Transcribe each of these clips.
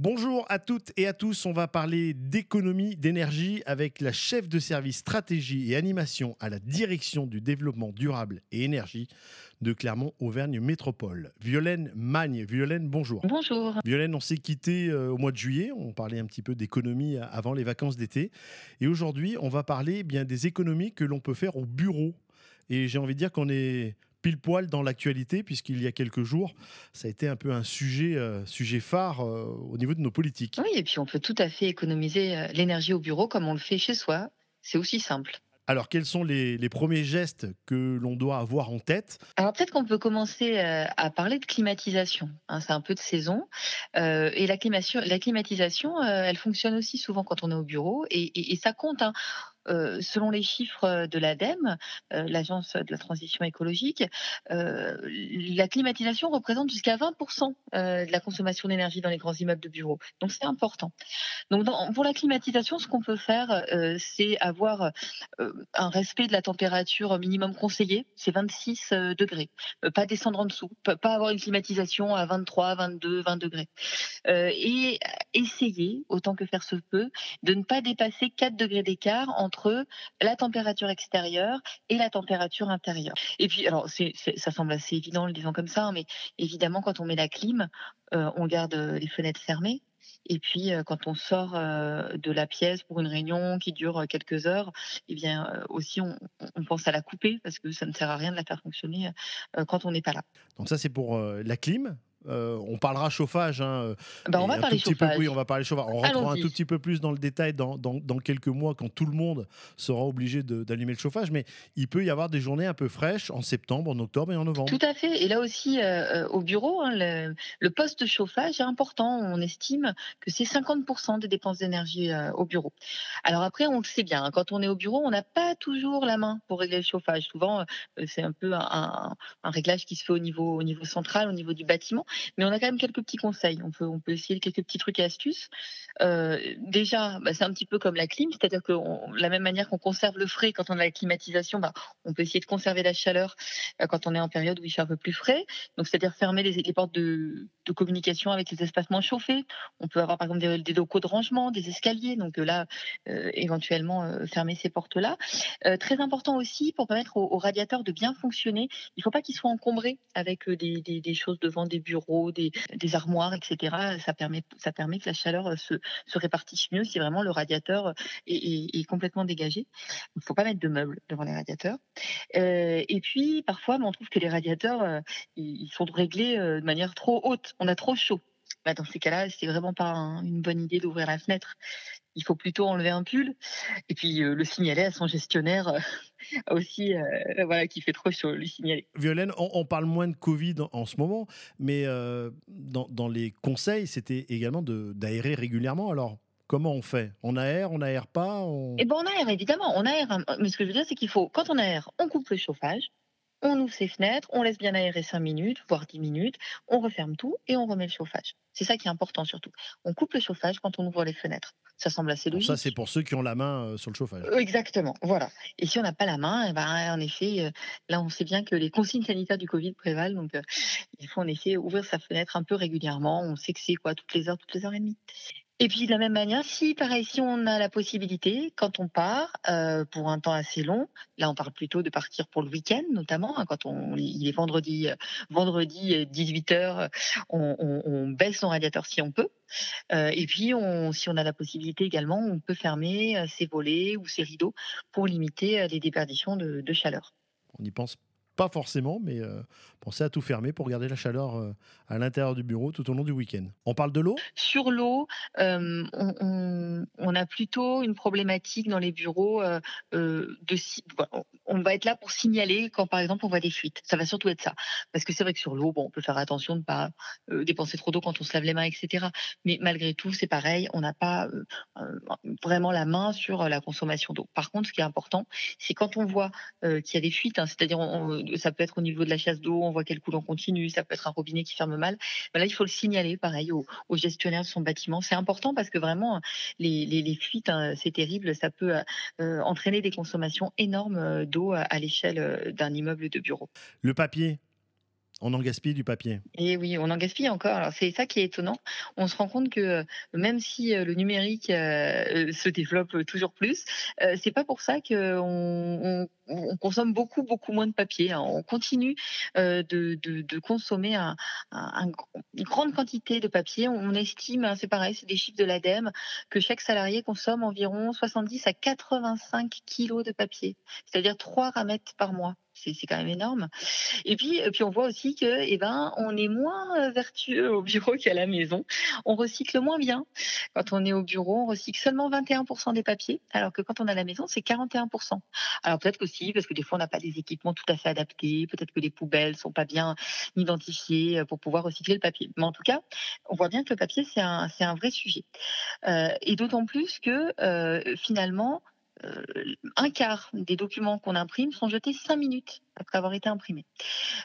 Bonjour à toutes et à tous, on va parler d'économie d'énergie avec la chef de service stratégie et animation à la direction du développement durable et énergie de Clermont-Auvergne Métropole. Violaine Magne. Violaine, bonjour. Bonjour. Violaine, on s'est quitté euh, au mois de juillet, on parlait un petit peu d'économie avant les vacances d'été. Et aujourd'hui, on va parler eh bien des économies que l'on peut faire au bureau. Et j'ai envie de dire qu'on est pile poil dans l'actualité, puisqu'il y a quelques jours, ça a été un peu un sujet, euh, sujet phare euh, au niveau de nos politiques. Oui, et puis on peut tout à fait économiser euh, l'énergie au bureau comme on le fait chez soi. C'est aussi simple. Alors, quels sont les, les premiers gestes que l'on doit avoir en tête? Alors, peut-être qu'on peut commencer à parler de climatisation. Hein, c'est un peu de saison. Euh, et la, climatisation, la climatisation elle fonctionne aussi souvent quand on est au bureau. Et, et, et ça compte. Hein. Euh, selon les chiffres de l'ADEME, euh, l'Agence de la transition écologique, euh, la climatisation représente jusqu'à 20% de la consommation d'énergie dans les grands immeubles de bureaux. Donc c'est important. Donc pour la climatisation, ce qu'on peut faire, c'est avoir un respect de la température minimum conseillée, c'est 26 degrés. pas descendre en dessous, pas avoir une climatisation à 23, 22, 20 degrés. et essayer, autant que faire se peut, de ne pas dépasser 4 degrés d'écart entre la température extérieure et la température intérieure. Et puis, alors, ça semble assez évident le disant comme ça, hein, mais évidemment, quand on met la clim, euh, on garde les fenêtres fermées. Et puis, euh, quand on sort euh, de la pièce pour une réunion qui dure quelques heures, eh bien, aussi, on, pense à la couper parce que ça ne sert à rien de la faire fonctionner quand on n'est pas là. Donc ça, c'est pour la clim. Euh, on parlera chauffage. Hein, bah, on va parler chauffage. oui, on va parler chauffage. On rentrera un tout petit peu plus dans le détail dans, quelques mois quand tout le monde sera obligé d'allumer le chauffage. Mais il peut y avoir des journées un peu fraîches en septembre, en octobre et en novembre. Tout à fait. Et là aussi, euh, euh, au bureau, hein, le, poste chauffage est important. On estime que c'est 50% des dépenses d'énergie au bureau. Alors après, on le sait bien. Hein, quand on est au bureau, on n'a pas toujours la main pour régler le chauffage. Souvent, c'est un peu un, réglage qui se fait au niveau, au niveau central, au niveau du bâtiment. Mais on a quand même quelques petits conseils. On peut, on peut essayer quelques petits trucs et astuces. Euh, déjà, bah, c'est un petit peu comme la clim, c'est-à-dire que la même manière qu'on conserve le frais quand on a la climatisation, bah, on peut essayer de conserver la chaleur euh, quand on est en période où il fait un peu plus frais. Donc, c'est-à-dire fermer les, portes de, communication avec les espacements chauffés. On peut avoir par exemple des, locaux de rangement, des escaliers. Donc euh, là, éventuellement fermer ces portes-là. très important aussi pour permettre aux, radiateurs de bien fonctionner. Il ne faut pas qu'ils soient encombrés avec des choses devant des bureaux des, armoires, etc. Ça permet, ça permet que la chaleur se, se répartisse mieux si vraiment le radiateur est, complètement dégagé. Il ne faut pas mettre de meubles devant les radiateurs. Euh, et puis, parfois, on trouve que les radiateurs, euh, ils sont réglés euh, de manière trop haute. On a trop chaud. Bah, dans ces cas-là, c'est vraiment pas une bonne idée d'ouvrir la fenêtre. Il faut plutôt enlever un pull et puis le signaler à son gestionnaire aussi, euh, voilà, qui fait trop chaud, lui signaler. Violaine, on, parle moins de Covid en, ce moment, mais euh, dans, les conseils, c'était également d'aérer régulièrement. Alors, comment on fait? On aère, on aère pas Eh ben, on aère évidemment, on aère. Mais ce que je veux dire, c'est qu'il faut, quand on aère, on coupe le chauffage, on ouvre ses fenêtres, on laisse bien aérer 5 minutes, voire 10 minutes, on referme tout et on remet le chauffage. C'est ça qui est important surtout. On coupe le chauffage quand on ouvre les fenêtres. Ça semble assez logique. ça, c'est pour ceux qui ont la main euh, sur le chauffage. Euh, exactement, voilà. Et si on n'a pas la main, eh ben, en effet, euh, là, on sait bien que les consignes sanitaires du Covid prévalent. Donc, il faut en effet ouvrir sa fenêtre un peu régulièrement. On sait que c'est quoi, toutes les heures, toutes les heures et demie. Et puis de la même manière, si pareil, si on a la possibilité, quand on part euh, pour un temps assez long, là on parle plutôt de partir pour le week-end notamment, hein, quand on, il est vendredi, euh, vendredi 18 euh, on, on, on, baisse son radiateur si on peut. Euh, et puis, on, si on a la possibilité également, on peut fermer ses volets ou ses rideaux pour limiter les déperditions de, de chaleur. On y pense pas forcément, mais euh, pensez à tout fermer pour garder la chaleur euh, à l'intérieur du bureau tout au long du week-end. On parle de l'eau? Sur l'eau, euh, on, a plutôt une problématique dans les bureaux de on va être là pour signaler quand par exemple on voit des fuites. Ça va surtout être ça, parce que c'est vrai que sur l'eau, bon, on peut faire attention de ne pas dépenser trop d'eau quand on se lave les mains, etc. Mais malgré tout, c'est pareil, on n'a pas vraiment la main sur la consommation d'eau. Par contre, ce qui est important, c'est quand on voit qu'il y a des fuites, hein, c'est-à-dire on, ça peut être au niveau de la chasse d'eau, on voit qu'elle coule en continu, ça peut être un robinet qui ferme mal. Ben là, il faut le signaler, pareil, au, gestionnaire de son bâtiment. C'est important parce que vraiment, les, fuites, hein, c'est terrible, ça peut euh, entraîner des consommations énormes euh, d'eau à, l'échelle euh, d'un immeuble de bureau. Le papier, On en gaspille du papier. Et oui, on en gaspille encore. C'est ça qui est étonnant. On se rend compte que euh, même si euh, le numérique euh, se développe toujours plus, c'est pas pour ça qu'on on, consomme beaucoup beaucoup moins de papier. Hein. On continue de, consommer un, une grande quantité de papier. On estime, hein, c'est pareil, c'est des chiffres de l'ADEME, que chaque salarié consomme environ 70 à 85 kilos de papier, c'est-à-dire 3 ramettes par mois c'est quand même énorme. Et puis, puis on voit aussi que, eh ben, on est moins euh, vertueux au bureau qu'à la maison. On recycle moins bien. Quand on est au bureau, on recycle seulement 21% des papiers, alors que quand on est à la maison, c'est 41%. Alors peut-être aussi parce que des fois on n'a pas des équipements tout à fait adaptés, peut-être que les poubelles sont pas bien identifiées euh, pour pouvoir recycler le papier. Mais en tout cas, on voit bien que le papier c'est un, un vrai sujet. Euh, et d'autant plus que finalement, euh, un quart des documents qu'on imprime sont jetés cinq minutes après avoir été imprimés.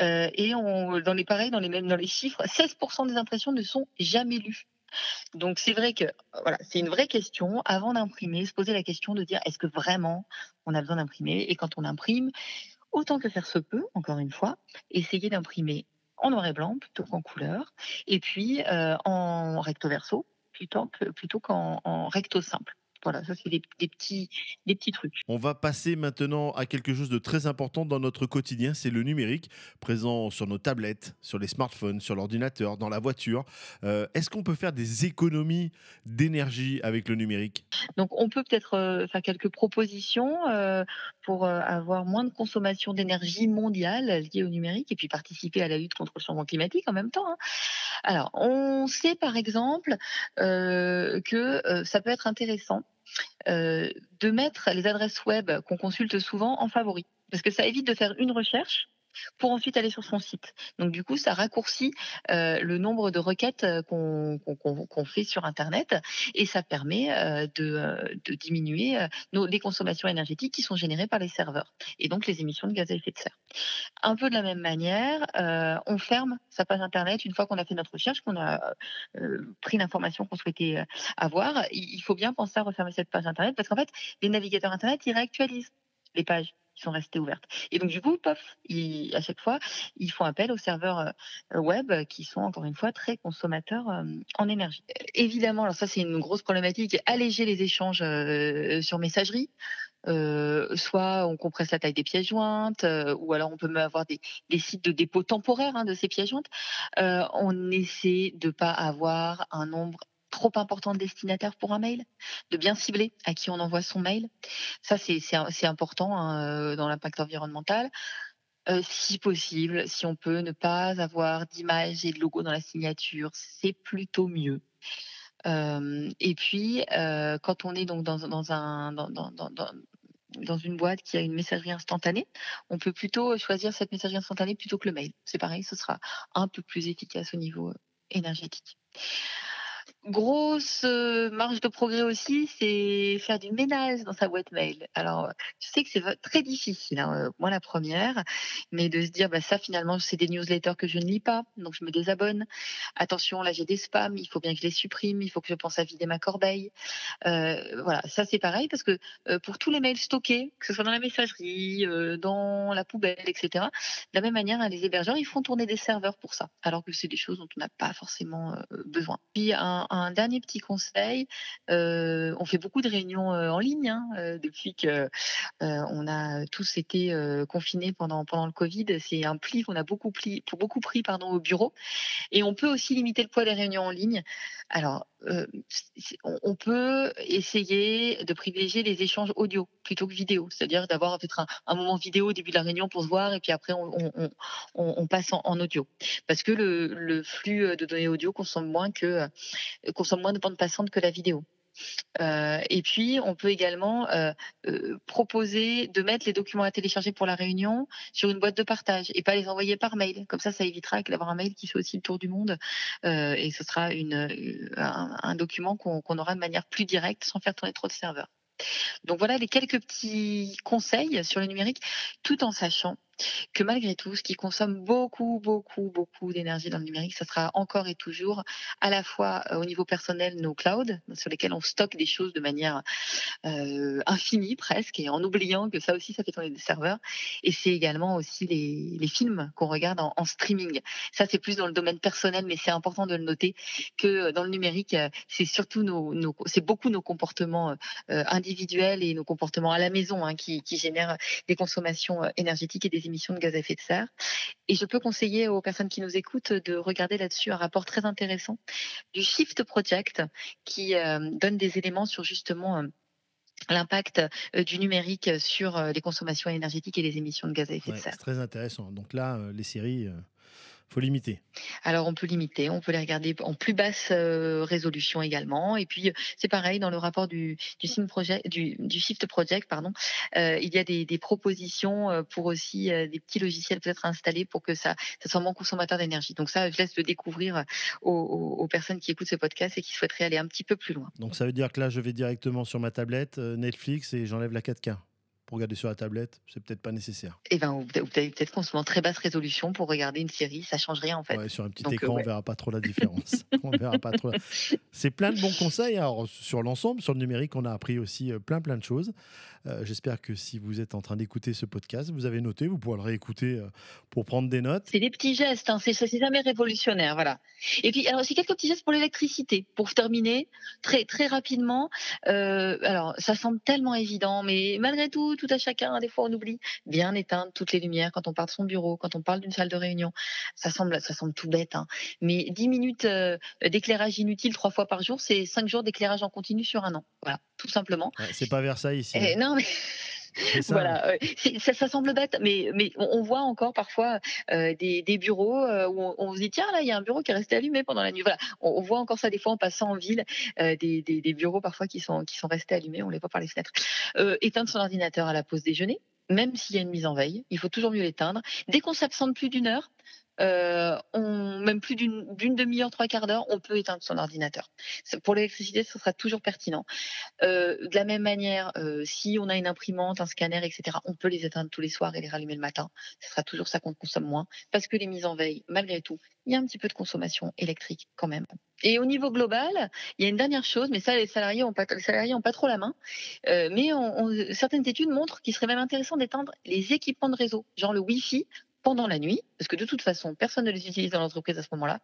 Euh, et dans les pareils, dans les mêmes, dans les chiffres, 16% des impressions ne sont jamais lues. Donc c'est vrai que voilà, c'est une vraie question avant d'imprimer, se poser la question de dire est-ce que vraiment on a besoin d'imprimer? Et quand on imprime, autant que faire se peut, encore une fois, essayer d'imprimer en noir et blanc plutôt qu'en couleur, et puis euh, en recto verso plutôt qu'en recto simple. Voilà, ça c'est des, petits, des petits trucs. On va passer maintenant à quelque chose de très important dans notre quotidien, c'est le numérique, présent sur nos tablettes, sur les smartphones, sur l'ordinateur, dans la voiture. Euh, est-ce qu'on peut faire des économies d'énergie avec le numérique? Donc on peut peut-être euh, faire quelques propositions euh, pour avoir moins de consommation d'énergie mondiale liée au numérique et puis participer à la lutte contre le changement climatique en même temps. Hein. Alors on sait par exemple que ça peut être intéressant de mettre les adresses web qu'on consulte souvent en favori. Parce que ça évite de faire une recherche pour ensuite aller sur son site. Donc du coup, ça raccourcit euh, le nombre de requêtes euh, qu'on fait sur Internet et ça permet euh, de, diminuer nos, les consommations énergétiques qui sont générées par les serveurs et donc les émissions de gaz à effet de serre. Un peu de la même manière, on ferme sa page Internet une fois qu'on a fait notre recherche, qu'on a pris l'information qu'on souhaitait avoir. Il faut bien penser à refermer cette page Internet parce qu'en fait, les navigateurs Internet, ils réactualisent les pages sont restées ouvertes. Et donc, du coup, pof, à chaque fois, ils font appel aux serveurs euh, web qui sont, encore une fois, très consommateurs euh, en énergie. Évidemment, alors ça, c'est une grosse problématique, alléger les échanges euh, sur messagerie. soit on compresse la taille des pièces jointes, ou alors on peut même avoir des, sites de dépôt temporaire hein, de ces pièces jointes. on essaie de pas avoir un nombre trop important de destinataire pour un mail, de bien cibler à qui on envoie son mail. Ça, c'est important hein, euh, dans l'impact environnemental. Euh, si possible, si on peut ne pas avoir d'image et de logo dans la signature, c'est plutôt mieux. Euh, et puis, quand on est donc dans, un, dans, dans, une boîte qui a une messagerie instantanée, on peut plutôt choisir cette messagerie instantanée plutôt que le mail. C'est pareil, ce sera un peu plus efficace au niveau énergétique. Grosse euh, marge de progrès aussi, c'est faire du ménage dans sa boîte mail. Alors, je sais que c'est très difficile, hein, euh, moi la première, mais de se dire, bah, ça finalement, c'est des newsletters que je ne lis pas, donc je me désabonne. Attention, là j'ai des spams, il faut bien que je les supprime, il faut que je pense à vider ma corbeille. Euh, voilà, ça c'est pareil parce que pour tous les mails stockés, que ce soit dans la messagerie, dans la poubelle, etc., de la même manière, hein, les hébergeurs, ils font tourner des serveurs pour ça, alors que c'est des choses dont on n'a pas forcément besoin. Puis un, un dernier petit conseil, euh, on fait beaucoup de réunions euh, en ligne hein, euh, depuis que on a tous été confinés pendant pendant le Covid. C'est un pli qu'on a beaucoup pris, beaucoup pris pardon au bureau, et on peut aussi limiter le poids des réunions en ligne. Alors on peut essayer de privilégier les échanges audio plutôt que vidéo, c'est-à-dire d'avoir peut-être un, moment vidéo au début de la réunion pour se voir et puis après on, passe en, audio. Parce que le, flux de données audio consomme moins que consomme moins de bande passante que la vidéo. Euh, et puis, on peut également euh, euh, proposer de mettre les documents à télécharger pour la réunion sur une boîte de partage et pas les envoyer par mail. Comme ça, ça évitera d'avoir un mail qui fait aussi le tour du monde et ce sera une, un, document qu'on aura de manière plus directe sans faire tourner trop de serveurs. Donc voilà les quelques petits conseils sur le numérique, tout en sachant que malgré tout, ce qui consomme beaucoup, beaucoup, beaucoup d'énergie dans le numérique, ça sera encore et toujours à la fois euh, au niveau personnel nos clouds, sur lesquels on stocke des choses de manière euh, infinie presque, et en oubliant que ça aussi, ça fait tourner des serveurs. Et c'est également aussi les, films qu'on regarde en, streaming. Ça, c'est plus dans le domaine personnel, mais c'est important de le noter que dans le numérique, c'est surtout nos, c'est beaucoup nos comportements euh, individuels et nos comportements à la maison hein, qui, qui génèrent des consommations énergétiques et des émissions de gaz à effet de serre. Et je peux conseiller aux personnes qui nous écoutent de regarder là-dessus un rapport très intéressant du Shift Project qui euh, donne des éléments sur justement euh, l'impact euh, du numérique sur les consommations énergétiques et les émissions de gaz à effet de serre. C'est très intéressant. Donc là, les séries faut limiter. Alors on peut limiter, on peut les regarder en plus basse euh, résolution également. Et puis c'est pareil dans le rapport du du, project, du, du Shift Project, pardon, euh, il y a des, des, propositions euh, pour aussi des petits logiciels peut-être installés pour que ça, ça soit moins consommateur d'énergie. Donc ça, je laisse le découvrir aux, aux, personnes qui écoutent ce podcast et qui souhaiteraient aller un petit peu plus loin. Donc ça veut dire que là, je vais directement sur ma tablette Netflix et j'enlève la 4K pour regarder sur la tablette, c'est peut-être pas nécessaire. Et eh ben, vous avez peut-être qu'on se met en très basse résolution pour regarder une série, ça change rien en fait. Ouais, sur un petit écran, on verra pas trop la différence. on verra pas trop. C'est plein de bons conseils. Alors sur l'ensemble, sur le numérique, on a appris aussi euh, plein plein de choses. Euh, j'espère que si vous êtes en train d'écouter ce podcast, vous avez noté, vous pourrez le réécouter euh, pour prendre des notes. C'est des petits gestes, hein, c'est jamais révolutionnaire, voilà. Et puis alors c'est quelques petits gestes pour l'électricité. Pour terminer très très rapidement, alors ça semble tellement évident, mais malgré tout tout, à chacun. Des fois, on oublie bien éteindre toutes les lumières quand on part de son bureau, quand on parle d'une salle de réunion. Ça semble, ça semble tout bête, hein. mais 10 minutes euh, d'éclairage inutile trois fois par jour, c'est 5 jours d'éclairage en continu sur un an. Voilà, tout simplement. c'est pas Versailles ici. Eh, non, mais. Voilà, ça, semble bête, mais, on voit encore parfois euh, des, bureaux euh, où on, se dit tiens là il y a un bureau qui est resté allumé pendant la nuit. On, voit encore ça des fois en passant en ville, euh, des, bureaux parfois qui sont qui sont restés allumés, on les voit par les fenêtres. éteindre son ordinateur à la pause déjeuner, même s'il y a une mise en veille, il faut toujours mieux l'éteindre. Dès qu'on s'absente plus d'une heure, euh, on, même plus d'une demi-heure, trois quarts d'heure, on peut éteindre son ordinateur. Pour l'électricité, ce sera toujours pertinent. Euh, de la même manière, euh, si on a une imprimante, un scanner, etc., on peut les éteindre tous les soirs et les rallumer le matin. Ce sera toujours ça qu'on consomme moins, parce que les mises en veille, malgré tout, il y a un petit peu de consommation électrique quand même. Et au niveau global, il y a une dernière chose, mais ça, les salariés n'ont pas, ont pas trop la main. Mais certaines études montrent qu'il serait même intéressant d'éteindre les équipements de réseau, genre le Wi-Fi pendant la nuit, parce que de toute façon, personne ne les utilise dans l'entreprise à ce moment-là,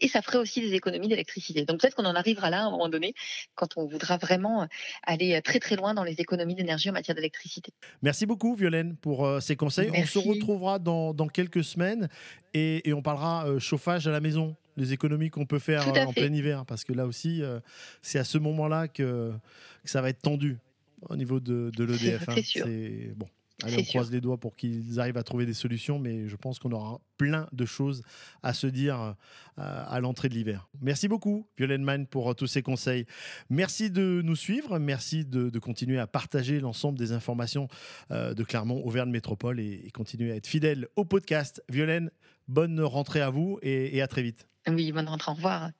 et ça ferait aussi des économies d'électricité. Donc peut-être qu'on en arrivera là à un moment donné, quand on voudra vraiment aller très très loin dans les économies d'énergie en matière d'électricité. Merci beaucoup, Violaine, pour euh, ces conseils. On se retrouvera dans, quelques semaines et, on parlera euh, chauffage à la maison, les économies qu'on peut faire euh, en plein hiver, parce que là aussi, c'est à ce moment-là que, ça va être tendu au niveau de, de l'EDF. Hein. C'est bon. Allez, on croise les doigts pour qu'ils arrivent à trouver des solutions, mais je pense qu'on aura plein de choses à se dire euh, à l'entrée de l'hiver. Merci beaucoup, Violaine Mann, pour euh, tous ces conseils. Merci de nous suivre, merci de, continuer à partager l'ensemble des informations euh, de Clermont, Auvergne Métropole et, continuer à être fidèle au podcast. Violaine, bonne rentrée à vous et, et à très vite. Oui, bonne rentrée, au revoir.